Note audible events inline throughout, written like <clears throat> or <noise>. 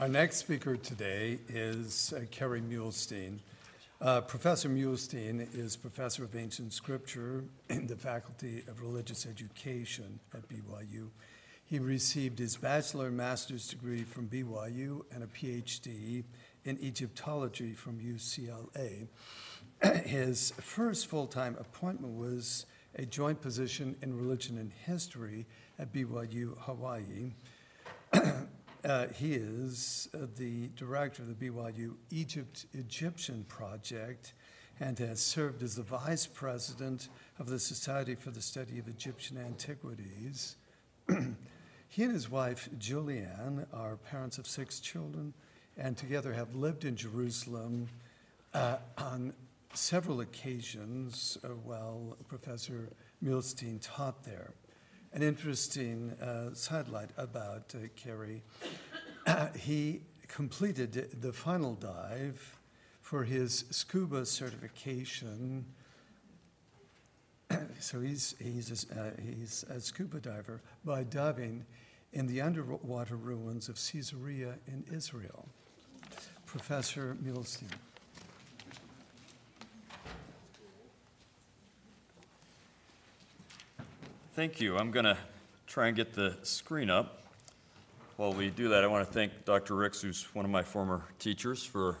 Our next speaker today is uh, Kerry Muhlestein. Uh, professor Muhlestein is professor of ancient scripture in the Faculty of Religious Education at BYU. He received his bachelor and master's degree from BYU and a PhD in Egyptology from UCLA. <clears throat> his first full time appointment was a joint position in religion and history at BYU Hawaii. <clears throat> uh, he is uh, the director of the BYU Egypt Egyptian Project and has served as the vice president of the Society for the Study of Egyptian Antiquities. <clears throat> he and his wife, Julianne, are parents of six children and together have lived in Jerusalem uh, on several occasions uh, while Professor Muhlestein taught there. An interesting uh, sidelight about uh, Kerry. <coughs> he completed the final dive for his scuba certification. <coughs> so he's, he's, a, uh, he's a scuba diver by diving in the underwater ruins of Caesarea in Israel. Professor Muhlestein. Thank you. I'm going to try and get the screen up. While we do that, I want to thank Dr. Ricks, who's one of my former teachers, for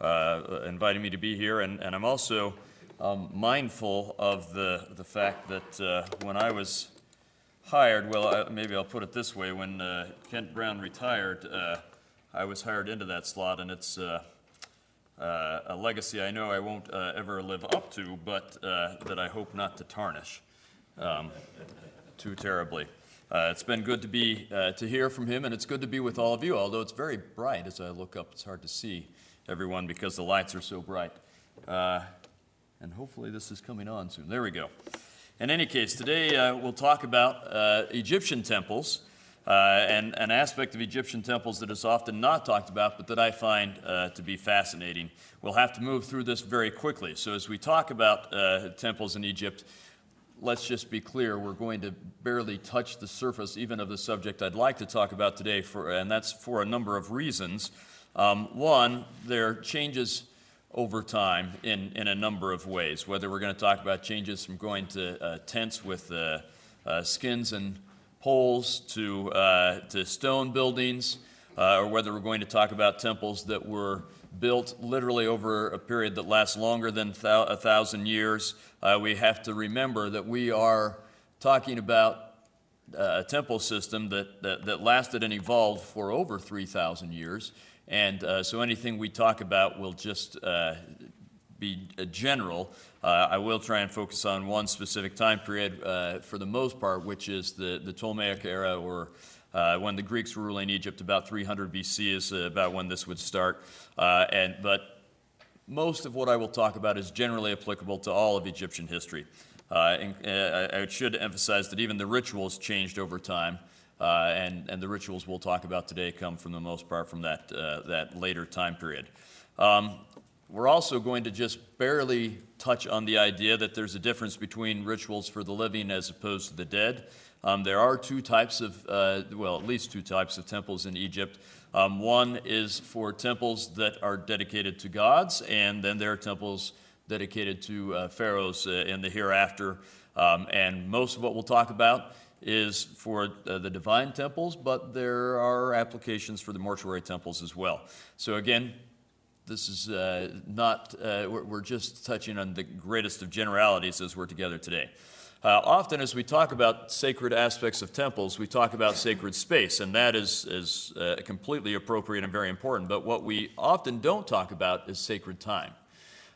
uh, inviting me to be here. And, and I'm also um, mindful of the, the fact that uh, when I was hired, well, I, maybe I'll put it this way when uh, Kent Brown retired, uh, I was hired into that slot, and it's uh, uh, a legacy I know I won't ever live up to, but that I hope not to tarnish um, too terribly. Uh, it's been good to be uh, to hear from him, and it's good to be with all of you. Although it's very bright as I look up, it's hard to see everyone because the lights are so bright. Uh, and hopefully, this is coming on soon. There we go. In any case, today uh, we'll talk about uh, Egyptian temples. Uh, and an aspect of Egyptian temples that is often not talked about, but that I find to be fascinating. We'll have to move through this very quickly. So, as we talk about temples in Egypt, let's just be clear, we're going to barely touch the surface even of the subject I'd like to talk about today, for, and that's for a number of reasons. Um, one, there are changes over time in, in a number of ways, whether we're going to talk about changes from going to uh, tents with uh, uh, skins and poles to, uh, to stone buildings, uh, or whether we're going to talk about temples that were built literally over a period that lasts longer than th- a thousand years, uh, we have to remember that we are talking about uh, a temple system that, that, that, lasted and evolved for over 3,000 years. And uh, so anything we talk about will just uh, be general. Uh, I will try and focus on one specific time period uh, for the most part, which is the, the Ptolemaic era or uh, when the Greeks were ruling Egypt, about 300 BC is uh, about when this would start. Uh, and, but most of what I will talk about is generally applicable to all of Egyptian history. Uh, and, uh, I should emphasize that even the rituals changed over time. Uh, and, and the rituals we'll talk about today come from the most part from that, that later time period. Um, we're also going to just barely touch on the idea that there's a difference between rituals for the living as opposed to the dead. Um, there are two types of, uh, well, at least two types of temples in Egypt. Um, one is for temples that are dedicated to gods, and then there are temples dedicated to uh, pharaohs uh, in the hereafter. Um, and most of what we'll talk about is for uh, the divine temples, but there are applications for the mortuary temples as well. So, again, this is uh, not, uh, we're, we're just touching on the greatest of generalities as we're together today. Uh, often, as we talk about sacred aspects of temples, we talk about sacred space, and that is, is uh, completely appropriate and very important. But what we often don't talk about is sacred time.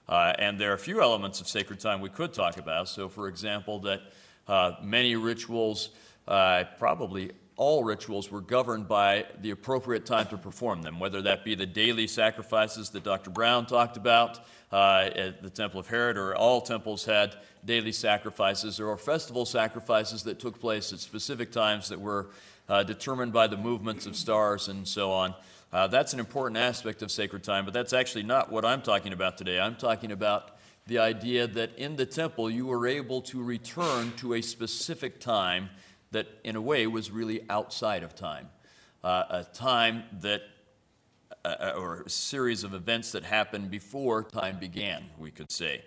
Uh, and there are a few elements of sacred time we could talk about. So, for example, that uh, many rituals, uh, probably all rituals, were governed by the appropriate time to perform them, whether that be the daily sacrifices that Dr. Brown talked about uh, at the Temple of Herod, or all temples had daily sacrifices or festival sacrifices that took place at specific times that were uh, determined by the movements of stars and so on. Uh, that's an important aspect of sacred time, but that's actually not what I'm talking about today. I'm talking about the idea that in the temple you were able to return to a specific time that, in a way, was really outside of time. Uh, a time that uh, or a series of events that happened before time began, we could say.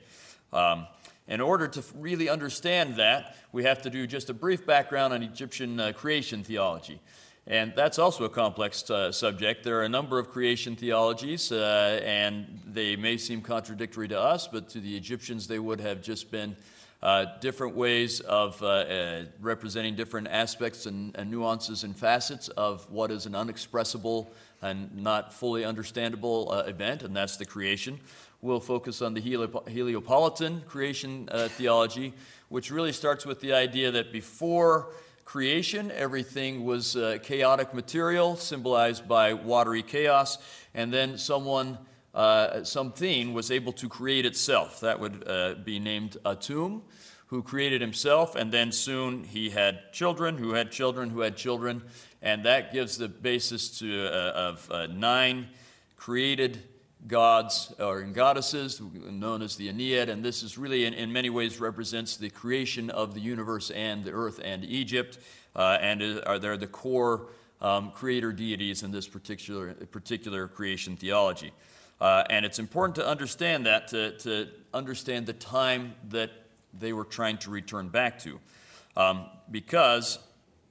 Um, in order to really understand that, we have to do just a brief background on Egyptian uh, creation theology. And that's also a complex uh, subject. There are a number of creation theologies, uh, and they may seem contradictory to us, but to the Egyptians, they would have just been uh, different ways of uh, uh, representing different aspects and, and, nuances and facets of what is an unexpressible and not fully understandable uh, event, and that's the creation. We'll focus on the Heliopolitan creation theology, which really starts with the idea that before creation, everything was uh, chaotic material, symbolized by watery chaos, and then someone uh, something was able to create itself. That would uh, be named Atum, who created himself, and then soon he had children, who had children, who had children, and that gives the basis to, uh, of uh, nine created gods or goddesses known as the Ennead, and this is really in, in, many ways represents the creation of the universe and the earth and Egypt, uh, and are they're the core um, creator deities in this particular, particular creation theology. Uh, and it's important to understand that, to, to, understand the time that they were trying to return back to. Um, because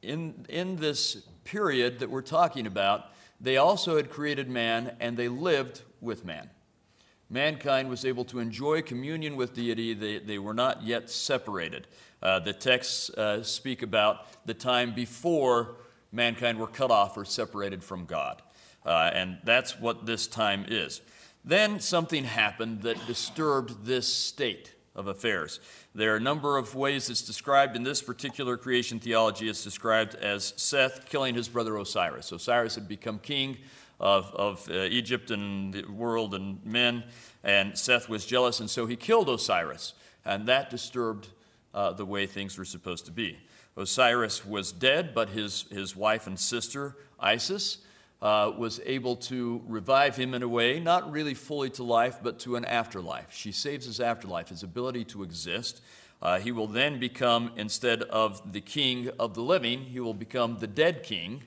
in, in this period that we're talking about, they also had created man and they lived with man. Mankind was able to enjoy communion with deity, they, they were not yet separated. Uh, the texts uh, speak about the time before mankind were cut off or separated from God. Uh, and that's what this time is. Then something happened that disturbed this state of affairs. There are a number of ways it's described in this particular creation theology. It's described as Seth killing his brother Osiris. Osiris had become king of, of uh, Egypt and the world and men, and Seth was jealous, and so he killed Osiris, and that disturbed uh, the way things were supposed to be. Osiris was dead, but his, his wife and sister, Isis, uh, was able to revive him in a way, not really fully to life, but to an afterlife. She saves his afterlife, his ability to exist. Uh, he will then become, instead of the king of the living, he will become the dead king.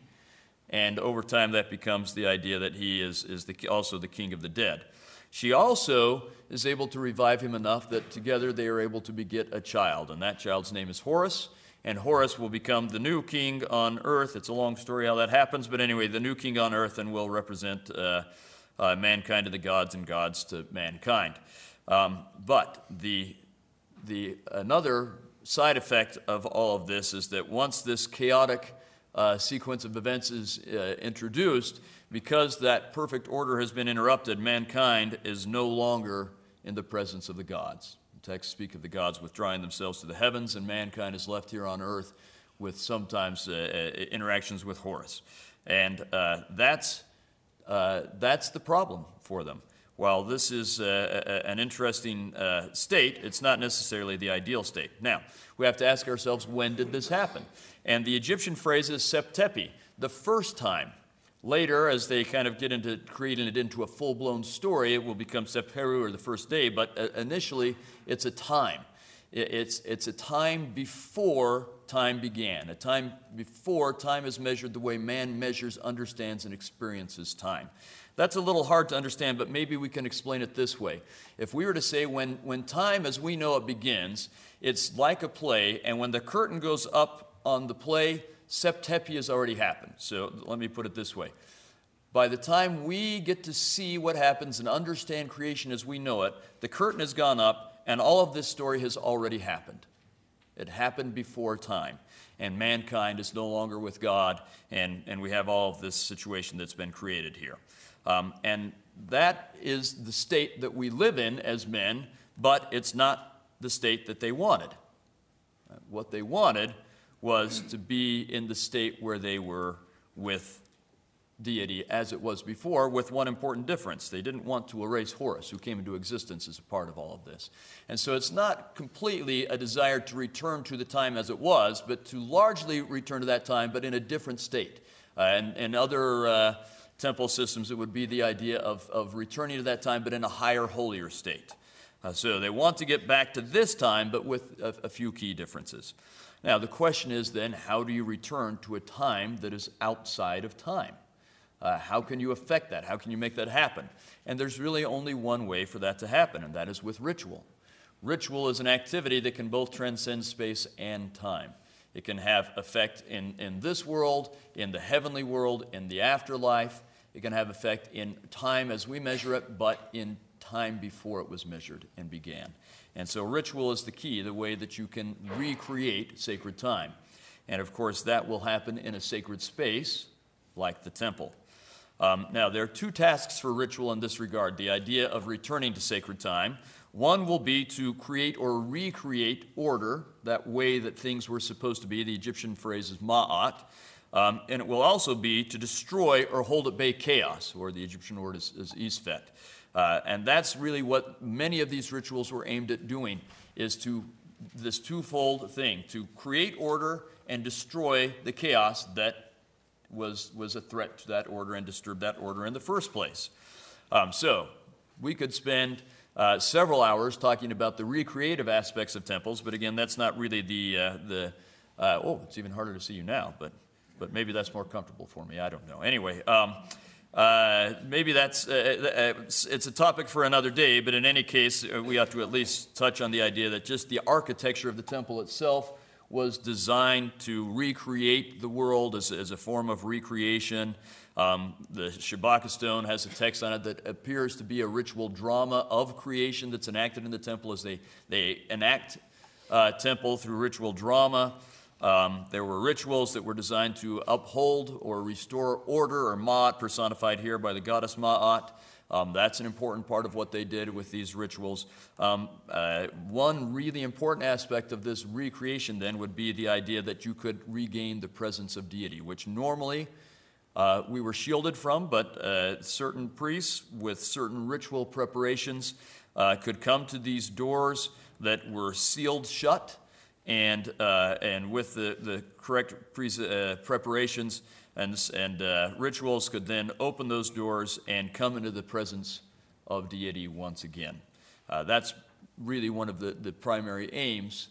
And over time, that becomes the idea that he is, is the, also the king of the dead. She also is able to revive him enough that together they are able to beget a child, and that child's name is Horus and Horus will become the new king on earth. It's a long story how that happens, but anyway, the new king on earth and will represent uh, uh, mankind to the gods and gods to mankind. Um, but the, the, another side effect of all of this is that once this chaotic uh, sequence of events is uh, introduced, because that perfect order has been interrupted, mankind is no longer in the presence of the gods texts speak of the gods withdrawing themselves to the heavens, and mankind is left here on earth with sometimes uh, uh, interactions with Horus. And uh, that's, uh, that's the problem for them. While this is uh, an interesting uh, state, it's not necessarily the ideal state. Now, we have to ask ourselves when did this happen? And the Egyptian phrase is septepi, the first time Later, as they kind of get into creating it into a full blown story, it will become Seperu or the first day, but uh, initially it's a time. It's, it's a time before time began, a time before time is measured the way man measures, understands, and experiences time. That's a little hard to understand, but maybe we can explain it this way. If we were to say when, when time as we know it begins, it's like a play, and when the curtain goes up on the play, Septepi has already happened. So let me put it this way. By the time we get to see what happens and understand creation as we know it, the curtain has gone up and all of this story has already happened. It happened before time. And mankind is no longer with God, and, and we have all of this situation that's been created here. Um, and that is the state that we live in as men, but it's not the state that they wanted. What they wanted was to be in the state where they were with deity as it was before, with one important difference. They didn't want to erase Horus, who came into existence as a part of all of this. And so it's not completely a desire to return to the time as it was, but to largely return to that time, but in a different state. Uh, and, and other uh, temple systems, it would be the idea of, of returning to that time, but in a higher, holier state. Uh, so they want to get back to this time, but with a, a few key differences. Now, the question is then, how do you return to a time that is outside of time? Uh, how can you affect that? How can you make that happen? And there's really only one way for that to happen, and that is with ritual. Ritual is an activity that can both transcend space and time. It can have effect in, in this world, in the heavenly world, in the afterlife. It can have effect in time as we measure it, but in time before it was measured and began. And so, ritual is the key, the way that you can recreate sacred time. And of course, that will happen in a sacred space like the temple. Um, now, there are two tasks for ritual in this regard the idea of returning to sacred time. One will be to create or recreate order, that way that things were supposed to be. The Egyptian phrase is ma'at. Um, and it will also be to destroy or hold at bay chaos, or the Egyptian word is, is isfet. Uh, and that's really what many of these rituals were aimed at doing, is to this twofold thing, to create order and destroy the chaos that was, was a threat to that order and disturb that order in the first place. Um, so we could spend uh, several hours talking about the recreative aspects of temples, but again, that's not really the, uh, the uh, oh, it's even harder to see you now, but, but maybe that's more comfortable for me. I don't know. Anyway, um, uh, maybe that's uh, uh, it's a topic for another day, but in any case, we have to at least touch on the idea that just the architecture of the temple itself was designed to recreate the world as, as a form of recreation. Um, the Shabaka stone has a text on it that appears to be a ritual drama of creation that's enacted in the temple as they, they enact uh, temple through ritual drama. Um, there were rituals that were designed to uphold or restore order, or Ma'at, personified here by the goddess Ma'at. Um, that's an important part of what they did with these rituals. Um, uh, one really important aspect of this recreation then would be the idea that you could regain the presence of deity, which normally uh, we were shielded from, but uh, certain priests with certain ritual preparations uh, could come to these doors that were sealed shut. And, uh, and with the, the correct pre- uh, preparations, and, and uh, rituals could then open those doors and come into the presence of deity once again. Uh, that's really one of the, the primary aims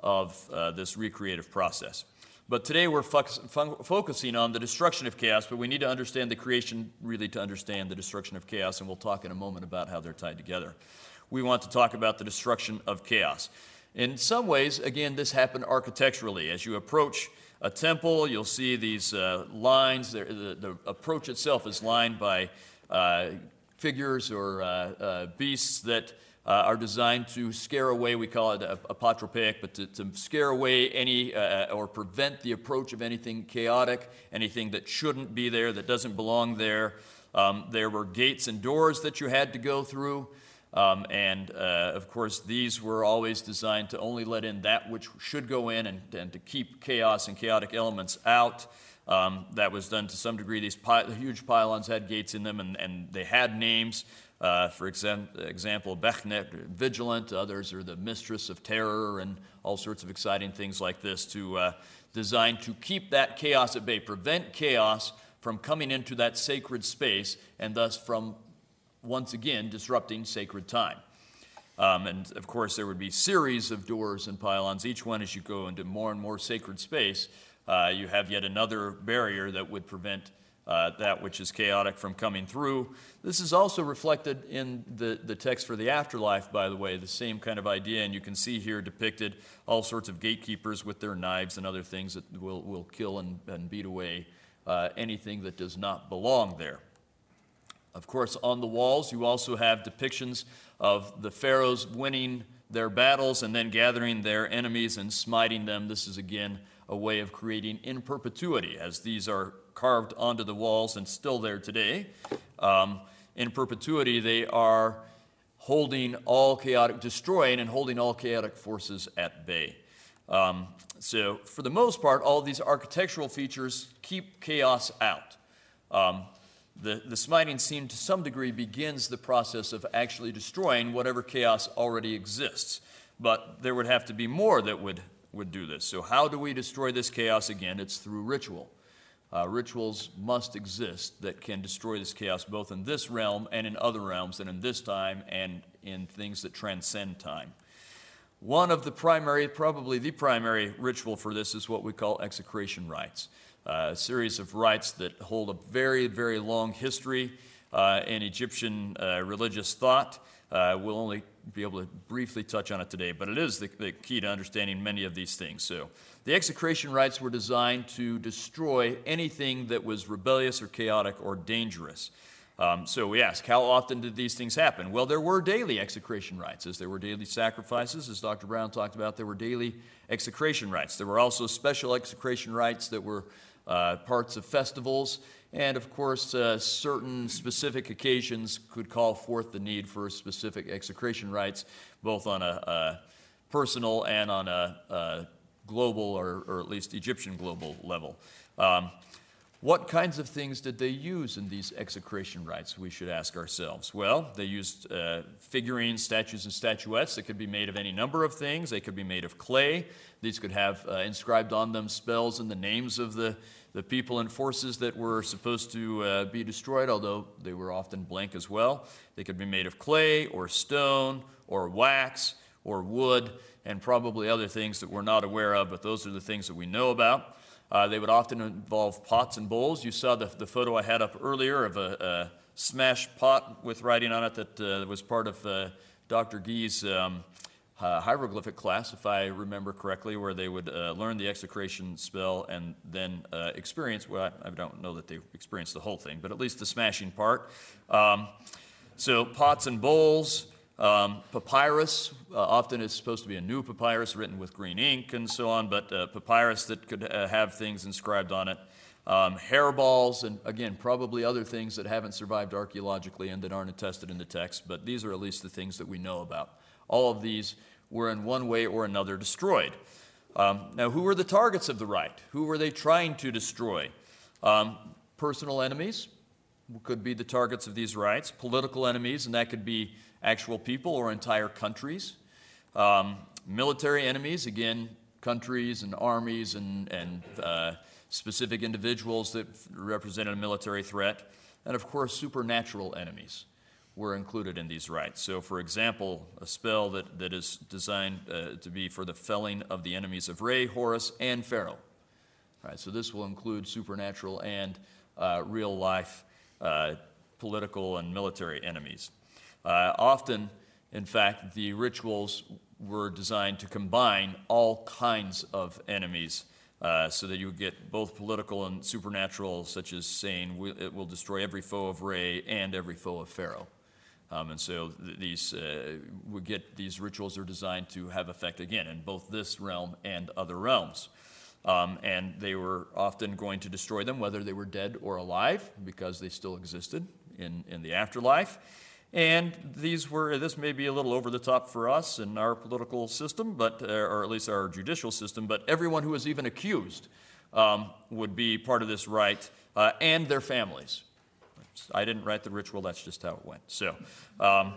of uh, this recreative process. But today we're fo- fo- focusing on the destruction of chaos, but we need to understand the creation really to understand the destruction of chaos, and we'll talk in a moment about how they're tied together. We want to talk about the destruction of chaos. In some ways, again, this happened architecturally. As you approach a temple. You'll see these uh, lines. The, the, approach itself is lined by uh, figures or uh, uh beasts that uh, are designed to scare away, we call it a, apotropaic, but to, to, scare away any uh, or prevent the approach of anything chaotic, anything that shouldn't be there, that doesn't belong there. Um, there were gates and doors that you had to go through. Um, and uh, of course, these were always designed to only let in that which should go in and, and to keep chaos and chaotic elements out. Um, that was done to some degree. These the huge pylons had gates in them and, and they had names. Uh, for example, Bechnet, vigilant, others are the mistress of terror, and all sorts of exciting things like this to uh, designed to keep that chaos at bay, prevent chaos from coming into that sacred space, and thus from once again disrupting sacred time. Um, and of course, there would be series of doors and pylons. Each one, as you go into more and more sacred space, uh, you have yet another barrier that would prevent uh, that which is chaotic from coming through. This is also reflected in the, the text for the afterlife, by the way, the same kind of idea. And you can see here depicted all sorts of gatekeepers with their knives and other things that will, will kill and, and beat away uh, anything that does not belong there. Of course, on the walls, you also have depictions of the pharaohs winning their battles and then gathering their enemies and smiting them. This is again a way of creating in perpetuity, as these are carved onto the walls and still there today. Um, in perpetuity, they are holding all chaotic, destroying and holding all chaotic forces at bay. Um, so, for the most part, all these architectural features keep chaos out. Um, the, the smiting scene, to some degree, begins the process of actually destroying whatever chaos already exists. But there would have to be more that would, would do this. So, how do we destroy this chaos again? It's through ritual. Uh, rituals must exist that can destroy this chaos both in this realm and in other realms, and in this time and in things that transcend time. One of the primary, probably the primary ritual for this is what we call execration rites, uh, a series of rites that hold a very, very long history uh, in Egyptian uh, religious thought. Uh, we'll only be able to briefly touch on it today, but it is the, the key to understanding many of these things. So, the execration rites were designed to destroy anything that was rebellious or chaotic or dangerous. Um, so we ask, how often did these things happen? Well, there were daily execration rites, as there were daily sacrifices, as Dr. Brown talked about, there were daily execration rites. There were also special execration rites that were uh, parts of festivals, and of course, uh, certain specific occasions could call forth the need for specific execration rites, both on a, a personal and on a, a global or, or, at least Egyptian global level. Um, what kinds of things did they use in these execration rites, we should ask ourselves? Well, they used uh, figurines, statues, and statuettes that could be made of any number of things. They could be made of clay. These could have uh, inscribed on them spells and the names of the, the people and forces that were supposed to uh, be destroyed, although they were often blank as well. They could be made of clay or stone or wax or wood and probably other things that we're not aware of, but those are the things that we know about. Uh, they would often involve pots and bowls. You saw the, the photo I had up earlier of a, a smashed pot with writing on it that uh, was part of uh, Dr. Gee's um, hieroglyphic class, if I remember correctly, where they would uh, learn the execration spell and then uh, experience, well, I, I, don't know that they experienced the whole thing, but at least the smashing part. Um, so, pots and bowls. Um, papyrus uh, often is supposed to be a new papyrus written with green ink and so on, but uh, papyrus that could uh, have things inscribed on it. Um, hairballs, and again, probably other things that haven't survived archaeologically and that aren't attested in the text, but these are at least the things that we know about. All of these were in one way or another destroyed. Um, now, who were the targets of the rite? Who were they trying to destroy? Um, personal enemies could be the targets of these rites, political enemies, and that could be actual people or entire countries. Um, military enemies, again, countries and armies and, and uh, specific individuals that represented a military threat. And of course, supernatural enemies were included in these rites. So, for example, a spell that, that is designed uh, to be for the felling of the enemies of Re, Horus, and Pharaoh. All right, so this will include supernatural and uh, real life uh, political and military enemies. Uh, often, in fact, the rituals were designed to combine all kinds of enemies uh, so that you would get both political and supernatural, such as saying it will destroy every foe of Re and every foe of Pharaoh. Um, and so th- these uh, we get these rituals are designed to have effect again in both this realm and other realms. Um, and they were often going to destroy them, whether they were dead or alive, because they still existed in, in the afterlife. And these were, this may be a little over the top for us in our political system, but, uh, or at least our judicial system, but everyone who was even accused um, would be part of this rite uh, and their families. I didn't write the ritual, that's just how it went. So um,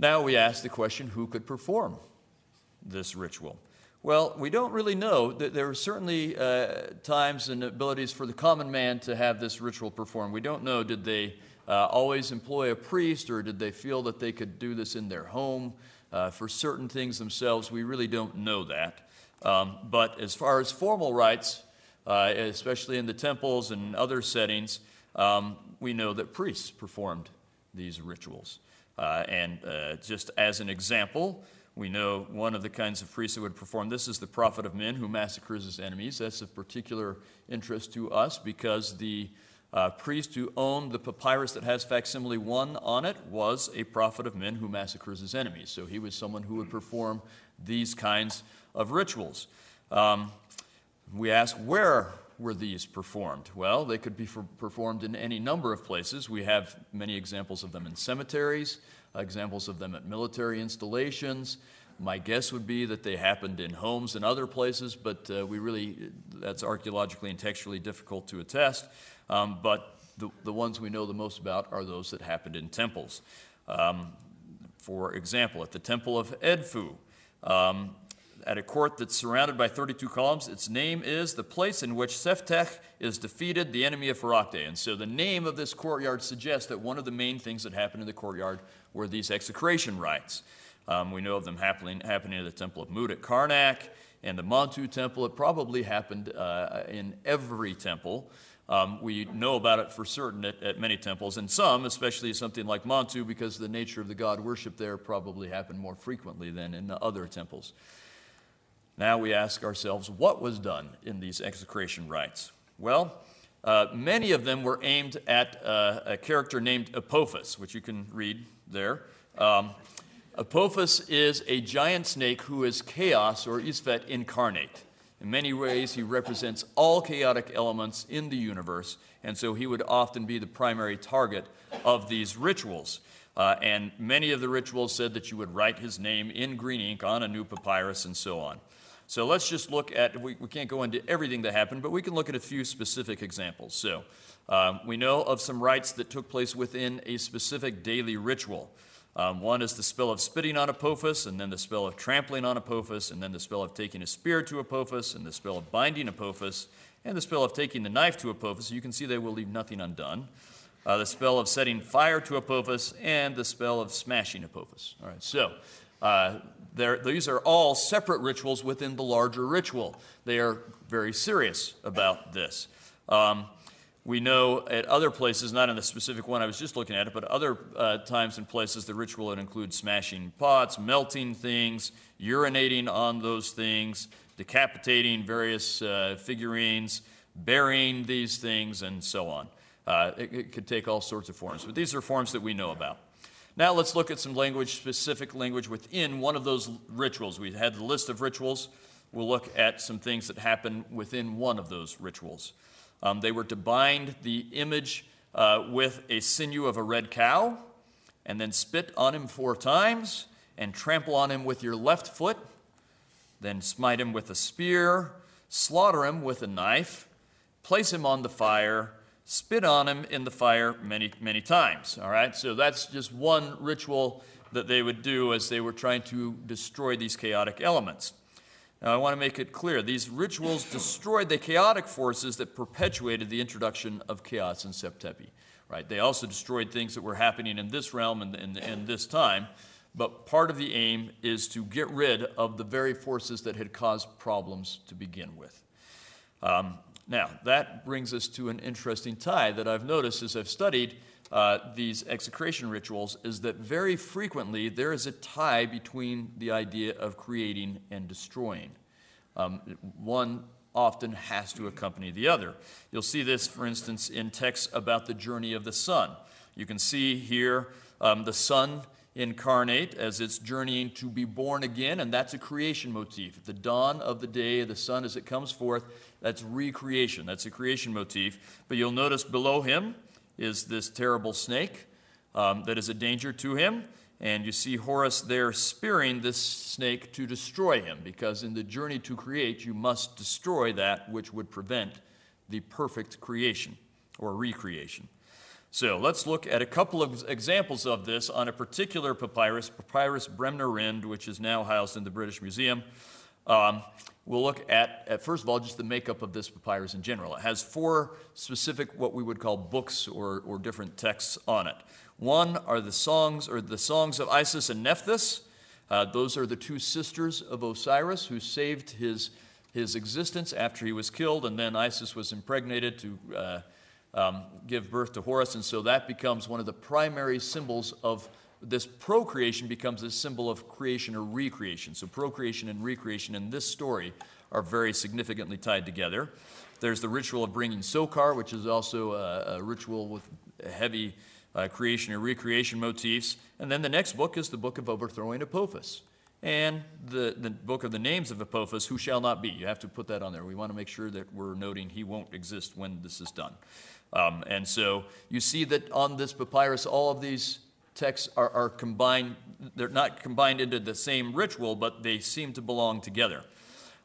now we ask the question who could perform this ritual? Well, we don't really know. There are certainly uh, times and abilities for the common man to have this ritual performed. We don't know did they uh, always employ a priest or did they feel that they could do this in their home uh, for certain things themselves? We really don't know that. Um, but as far as formal rites, uh, especially in the temples and other settings, um, we know that priests performed these rituals. Uh, and uh, just as an example, we know one of the kinds of priests that would perform this is the prophet of Min who massacres his enemies. That's of particular interest to us because the uh, priest who owned the papyrus that has facsimile 1 on it was a prophet of Min who massacres his enemies. So he was someone who would perform these kinds of rituals. Um, we ask, where were these performed? Well, they could be performed in any number of places. We have many examples of them in cemeteries examples of them at military installations. My guess would be that they happened in homes and other places, but uh, we really, that's archaeologically and textually difficult to attest. Um, but the, the ones we know the most about are those that happened in temples. Um, for example, at the temple of Edfu, um, at a court that's surrounded by 32 columns. Its name is the place in which Seftech is defeated, the enemy of Farakte. And so the name of this courtyard suggests that one of the main things that happened in the courtyard were these execration rites. Um, we know of them happening, happening at the Temple of Mut at Karnak and the Montu Temple. It probably happened uh, in every temple. Um, we know about it for certain at, at, many temples, and some, especially something like Montu, because the nature of the god worship there probably happened more frequently than in the other temples. Now we ask ourselves, what was done in these execration rites? Well, uh, many of them were aimed at uh, a character named Apophis, which you can read there. Um, Apophis is a giant snake who is chaos or Isfet incarnate. In many ways, he represents all chaotic elements in the universe, and so he would often be the primary target of these rituals. Uh, and many of the rituals said that you would write his name in green ink on a new papyrus and so on. So let's just look at, we, we can't go into everything that happened, but we can look at a few specific examples. So um, we know of some rites that took place within a specific daily ritual. Um, one is the spell of spitting on Apophis, and then the spell of trampling on Apophis, and then the spell of taking a spear to Apophis, and the spell of binding Apophis, and the spell of taking the knife to Apophis. You can see they will leave nothing undone. Uh, the spell of setting fire to Apophis, and the spell of smashing Apophis. All right, so uh, these are all separate rituals within the larger ritual. They are very serious about this. Um, we know at other places, not in the specific one I was just looking at it, but other uh, times and places, the ritual would include smashing pots, melting things, urinating on those things, decapitating various uh, figurines, burying these things, and so on. Uh, it, it could take all sorts of forms, but these are forms that we know about. Now let's look at some language, specific language within one of those rituals. We had the list of rituals. We'll look at some things that happen within one of those rituals. Um, they were to bind the image uh, with a sinew of a red cow, and then spit on him four times, and trample on him with your left foot, then smite him with a spear, slaughter him with a knife, place him on the fire, spit on him in the fire many, many times. All right, so that's just one ritual that they would do as they were trying to destroy these chaotic elements. Now, I want to make it clear these rituals destroyed the chaotic forces that perpetuated the introduction of chaos in Septepi. Right? They also destroyed things that were happening in this realm and in, in this time. But part of the aim is to get rid of the very forces that had caused problems to begin with. Um, now, that brings us to an interesting tie that I've noticed as I've studied uh, these execration rituals is that very frequently there is a tie between the idea of creating and destroying. Um, one often has to accompany the other. You'll see this, for instance, in texts about the journey of the sun. You can see here um, the sun incarnate as it's journeying to be born again, and that's a creation motif. At the dawn of the day, the sun as it comes forth, that's recreation. That's a creation motif. But you'll notice below him is this terrible snake um, that is a danger to him. And you see Horus there spearing this snake to destroy him, because in the journey to create, you must destroy that which would prevent the perfect creation or recreation. So let's look at a couple of examples of this on a particular papyrus, Papyrus Bremner Rhind, which is now housed in the British Museum. Um, we'll look at, at, first of all, just the makeup of this papyrus in general. It has four specific, what we would call books or, or different texts on it. One are the songs, or the songs of Isis and Nephthys. Uh, those are the two sisters of Osiris who saved his, his existence after he was killed, and then Isis was impregnated to uh, um, give birth to Horus, and so that becomes one of the primary symbols of this procreation becomes a symbol of creation or recreation. So procreation and recreation in this story are very significantly tied together. There's the ritual of bringing Sokar, which is also a, a ritual with heavy uh, creation and recreation motifs. And then the next book is the book of overthrowing Apophis. And the, the book of the names of Apophis, who shall not be. You have to put that on there. We want to make sure that we're noting he won't exist when this is done. Um, and so you see that on this papyrus, all of these texts are, are combined. They're not combined into the same ritual, but they seem to belong together.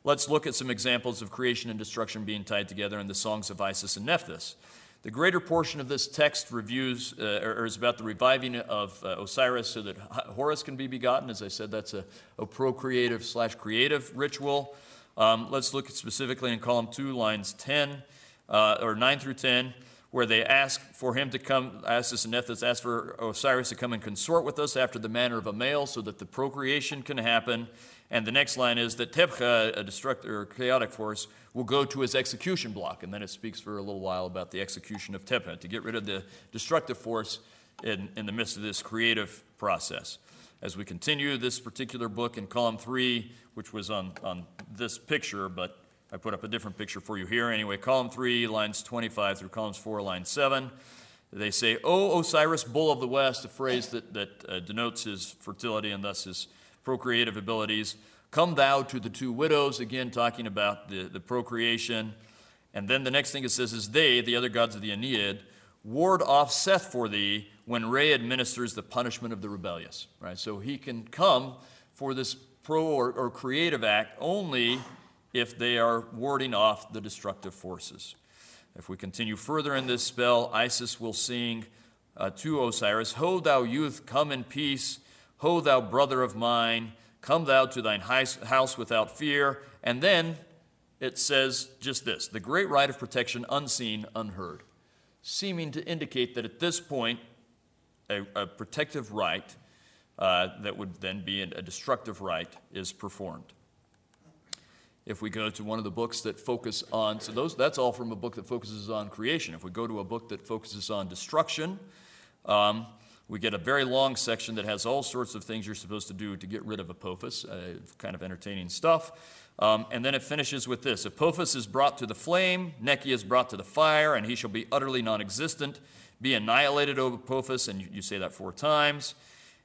Let's look at some examples of creation and destruction being tied together in the songs of Isis and Nephthys. The greater portion of this text reviews uh, or is about the reviving of uh, Osiris so that Horus can be begotten. As I said, that's a, a procreative slash creative ritual. Um, let's look specifically in column two, lines 10 uh, or 9 through 10 where they ask for him to come, Isis and Nephthys ask for Osiris to come and consort with us after the manner of a male so that the procreation can happen. And the next line is that Tebcha, a destructive or chaotic force, will go to his execution block. And then it speaks for a little while about the execution of Tebcha to get rid of the destructive force in, in the midst of this creative process. As we continue this particular book in column three, which was on, on this picture, but I put up a different picture for you here. Anyway, column 3, lines 25 through columns 4, line 7. They say, O Osiris, bull of the west, a phrase that, that uh, denotes his fertility and thus his procreative abilities. Come thou to the two widows, again talking about the, the procreation. And then the next thing it says is, They, the other gods of the Ennead, ward off Seth for thee when Re administers the punishment of the rebellious. Right? So he can come for this pro or, or creative act only if they are warding off the destructive forces. If we continue further in this spell, Isis will sing uh, to Osiris, Ho, thou youth, come in peace. Ho, thou brother of mine, come thou to thine house without fear. And then it says just this the great rite of protection, unseen, unheard, seeming to indicate that at this point, a, a protective rite uh, that would then be a destructive rite is performed if we go to one of the books that focus on so those that's all from a book that focuses on creation. If we go to a book that focuses on destruction um, we get a very long section that has all sorts of things you're supposed to do to get rid of apophis uh, kind of entertaining stuff. Um, and then it finishes with this. Apophis is brought to the flame nechi is brought to the fire and he shall be utterly non-existent be annihilated o apophis and you, you say that four times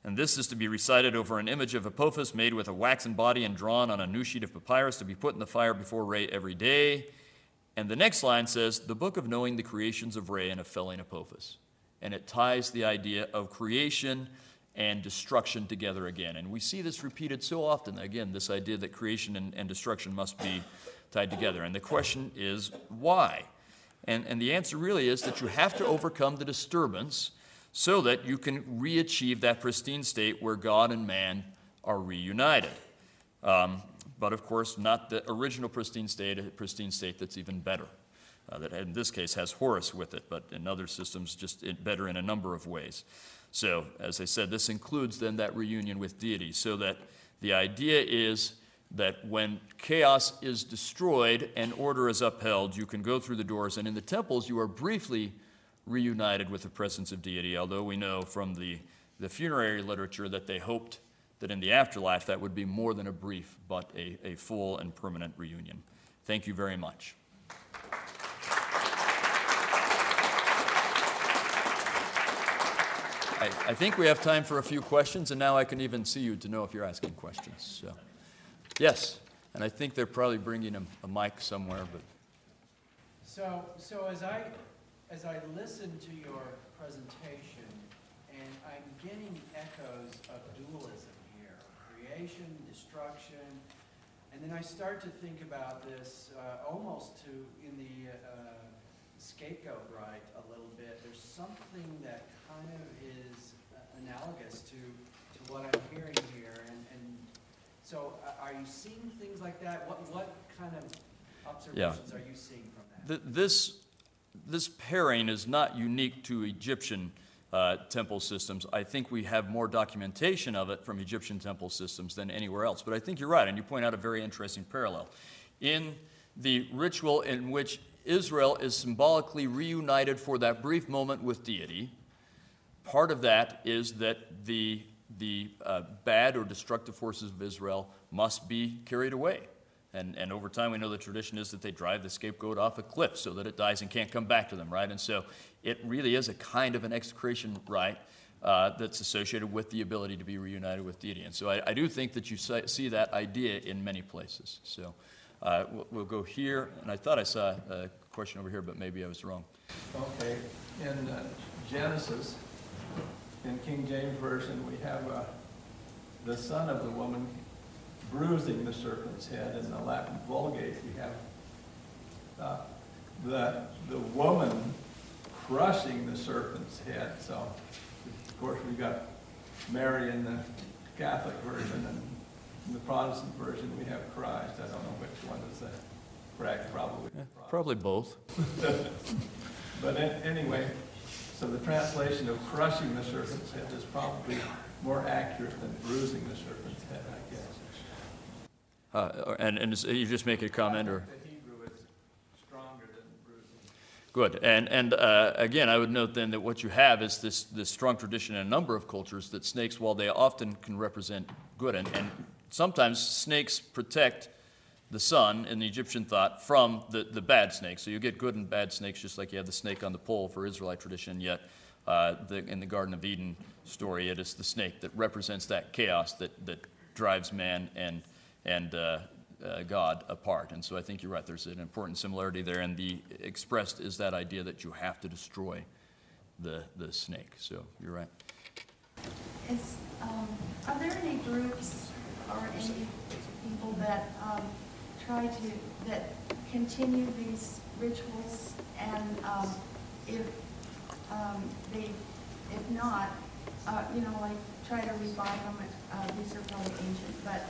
and this is to be recited over an image of Apophis made with a waxen body and drawn on a new sheet of papyrus to be put in the fire before Re every day. And the next line says, The book of knowing the creations of Re and of felling Apophis. And it ties the idea of creation and destruction together again. And we see this repeated so often. Again, this idea that creation and, and destruction must be tied together. And the question is, why? And, and the answer really is that you have to overcome the disturbance so that you can re achieve that pristine state where God and man are reunited. Um, but of course, not the original pristine state, a pristine state that's even better. Uh, that in this case has Horus with it, but in other systems, just better in a number of ways. So, as I said, this includes then that reunion with deity, so that the idea is that when chaos is destroyed and order is upheld, you can go through the doors, and in the temples, you are briefly reunited with the presence of deity, although we know from the, the funerary literature that they hoped that in the afterlife that would be more than a brief, but a, a full and permanent reunion. Thank you very much. I, I, think we have time for a few questions, and now I can even see you to know if you're asking questions. So, yes, and I think they're probably bringing a, a mic somewhere, but. So, so as I as I listen to your presentation, and I'm getting echoes of dualism here, creation, destruction, and then I start to think about this uh, almost to in the uh, scapegoat rite a little bit. There's something that kind of is uh, analogous to, to what I'm hearing here, and, and so uh, are you seeing things like that? What what kind of observations yeah. are you seeing from that? The, this this pairing is not unique to Egyptian uh, temple systems. I think we have more documentation of it from Egyptian temple systems than anywhere else. But I think you're right, and you point out a very interesting parallel. In the ritual in which Israel is symbolically reunited for that brief moment with deity, part of that is that the, the uh, bad or destructive forces of Israel must be carried away. And, and over time, we know the tradition is that they drive the scapegoat off a cliff so that it dies and can't come back to them, right? And so it really is a kind of an execration rite uh, that's associated with the ability to be reunited with deity. And so I, I do think that you see that idea in many places. So uh, we'll, we'll, go here, and I thought I saw a question over here, but maybe I was wrong. Okay. In uh, Genesis, in King James Version, we have uh, the son of the woman bruising the serpent's head. In the Latin Vulgate, we have uh, the, the woman crushing the serpent's head. So, of course, we've got Mary in the Catholic version, and in the Protestant version, we have Christ. I don't know which one is the correct, probably. Yeah, probably both. <laughs> But an- anyway, so the translation of crushing the serpent's head is probably more accurate than bruising the serpent's head. Uh, And, and you just make a comment, or? The Hebrew is stronger than bruising. Good. And, and uh, again, I would note then that what you have is this, this strong tradition in a number of cultures that snakes, while they often can represent good, and, and sometimes snakes protect the sun in the Egyptian thought from the, the bad snakes. So you get good and bad snakes, just like you have the snake on the pole for Israelite tradition, yet uh, the, in the Garden of Eden story, it is the snake that represents that chaos that, that drives man and, and uh, uh, God apart. And so I think you're right, there's an important similarity there, and the expressed is that idea that you have to destroy the, the snake. So you're right. Is, um, are there any groups or any people that, um, try to, that continue these rituals? And, um, if, um, they, if not, uh, you know, like, try to revive them, uh, these are probably ancient, but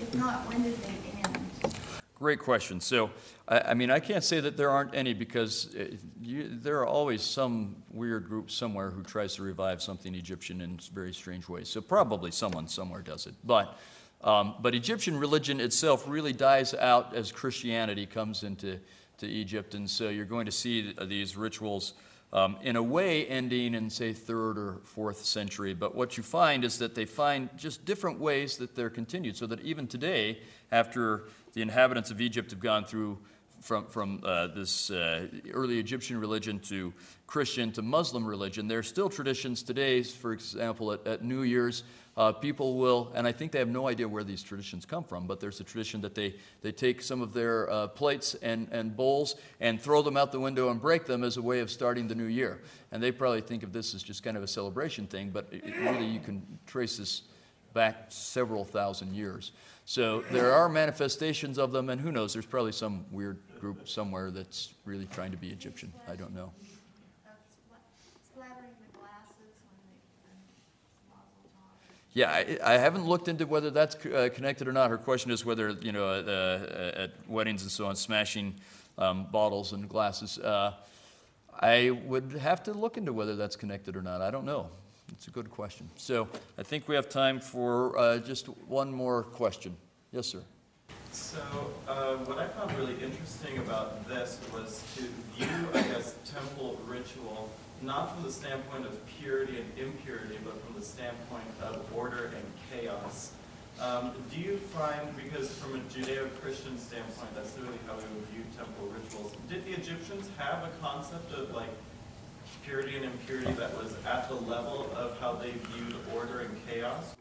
if not, when did they end? Great question. So, I, I mean, I can't say that there aren't any because uh, you, there are always some weird group somewhere who tries to revive something Egyptian in very strange ways. So, probably someone somewhere does it. But, um, but Egyptian religion itself really dies out as Christianity comes into to Egypt. And so, you're going to see these rituals. Um, in a way, ending in, say, third or fourth century. But what you find is that they find just different ways that they're continued, so that even today, after the inhabitants of Egypt have gone through from, from uh, this uh, early Egyptian religion to Christian to Muslim religion, there are still traditions today, for example, at, at New Year's, uh, people will, and I think they have no idea where these traditions come from, but there's a tradition that they, they take some of their uh, plates and, and bowls and throw them out the window and break them as a way of starting the new year. And they probably think of this as just kind of a celebration thing, but it, really you can trace this back several thousand years. So there are manifestations of them, and who knows, there's probably some weird group somewhere that's really trying to be Egyptian. I don't know. Yeah, I, I haven't looked into whether that's uh, connected or not. Her question is whether, you know, uh, uh, at weddings and so on, smashing um, bottles and glasses. Uh, I would have to look into whether that's connected or not. I don't know. It's a good question. So I think we have time for uh, just one more question. Yes, sir. So, uh, what I found really interesting about this was to view, I guess, temple ritual not from the standpoint of purity and impurity, but from the standpoint of order and chaos. Um, do you find, because from a Judeo-Christian standpoint, that's really how we would view temple rituals, did the Egyptians have a concept of like purity and impurity that was at the level of how they viewed order and chaos?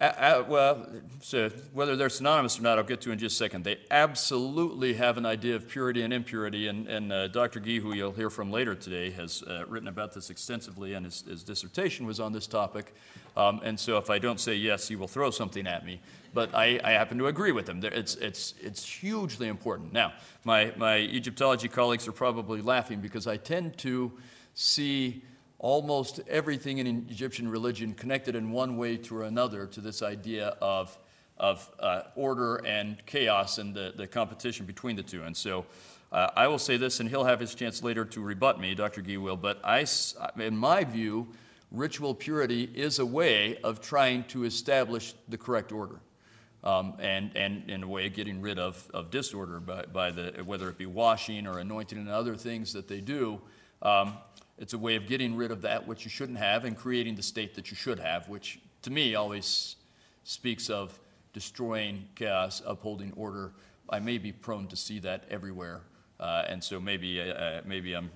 Uh, well, so whether they're synonymous or not, I'll get to in just a second. They absolutely have an idea of purity and impurity, and, and uh, Dr. Gee, who you'll hear from later today, has uh, written about this extensively, and his, his dissertation was on this topic. Um, and so if I don't say yes, he will throw something at me. But I, I happen to agree with him. It's, it's, it's hugely important. Now, my, my Egyptology colleagues are probably laughing because I tend to see almost everything in Egyptian religion connected in one way to another to this idea of, of uh, order and chaos and the, the competition between the two. And so uh, I will say this, and he'll have his chance later to rebut me, Dr. Gee will, but I, in my view, ritual purity is a way of trying to establish the correct order. Um, and, and in a way of getting rid of, of disorder by, by the, whether it be washing or anointing and other things that they do. Um, it's a way of getting rid of that which you shouldn't have and creating the state that you should have, which to me always speaks of destroying chaos, upholding order. I may be prone to see that everywhere, uh, and so maybe, uh, uh, maybe I'm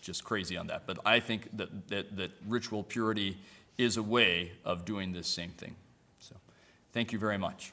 just crazy on that. But I think that, that, that ritual purity is a way of doing this same thing. So thank you very much.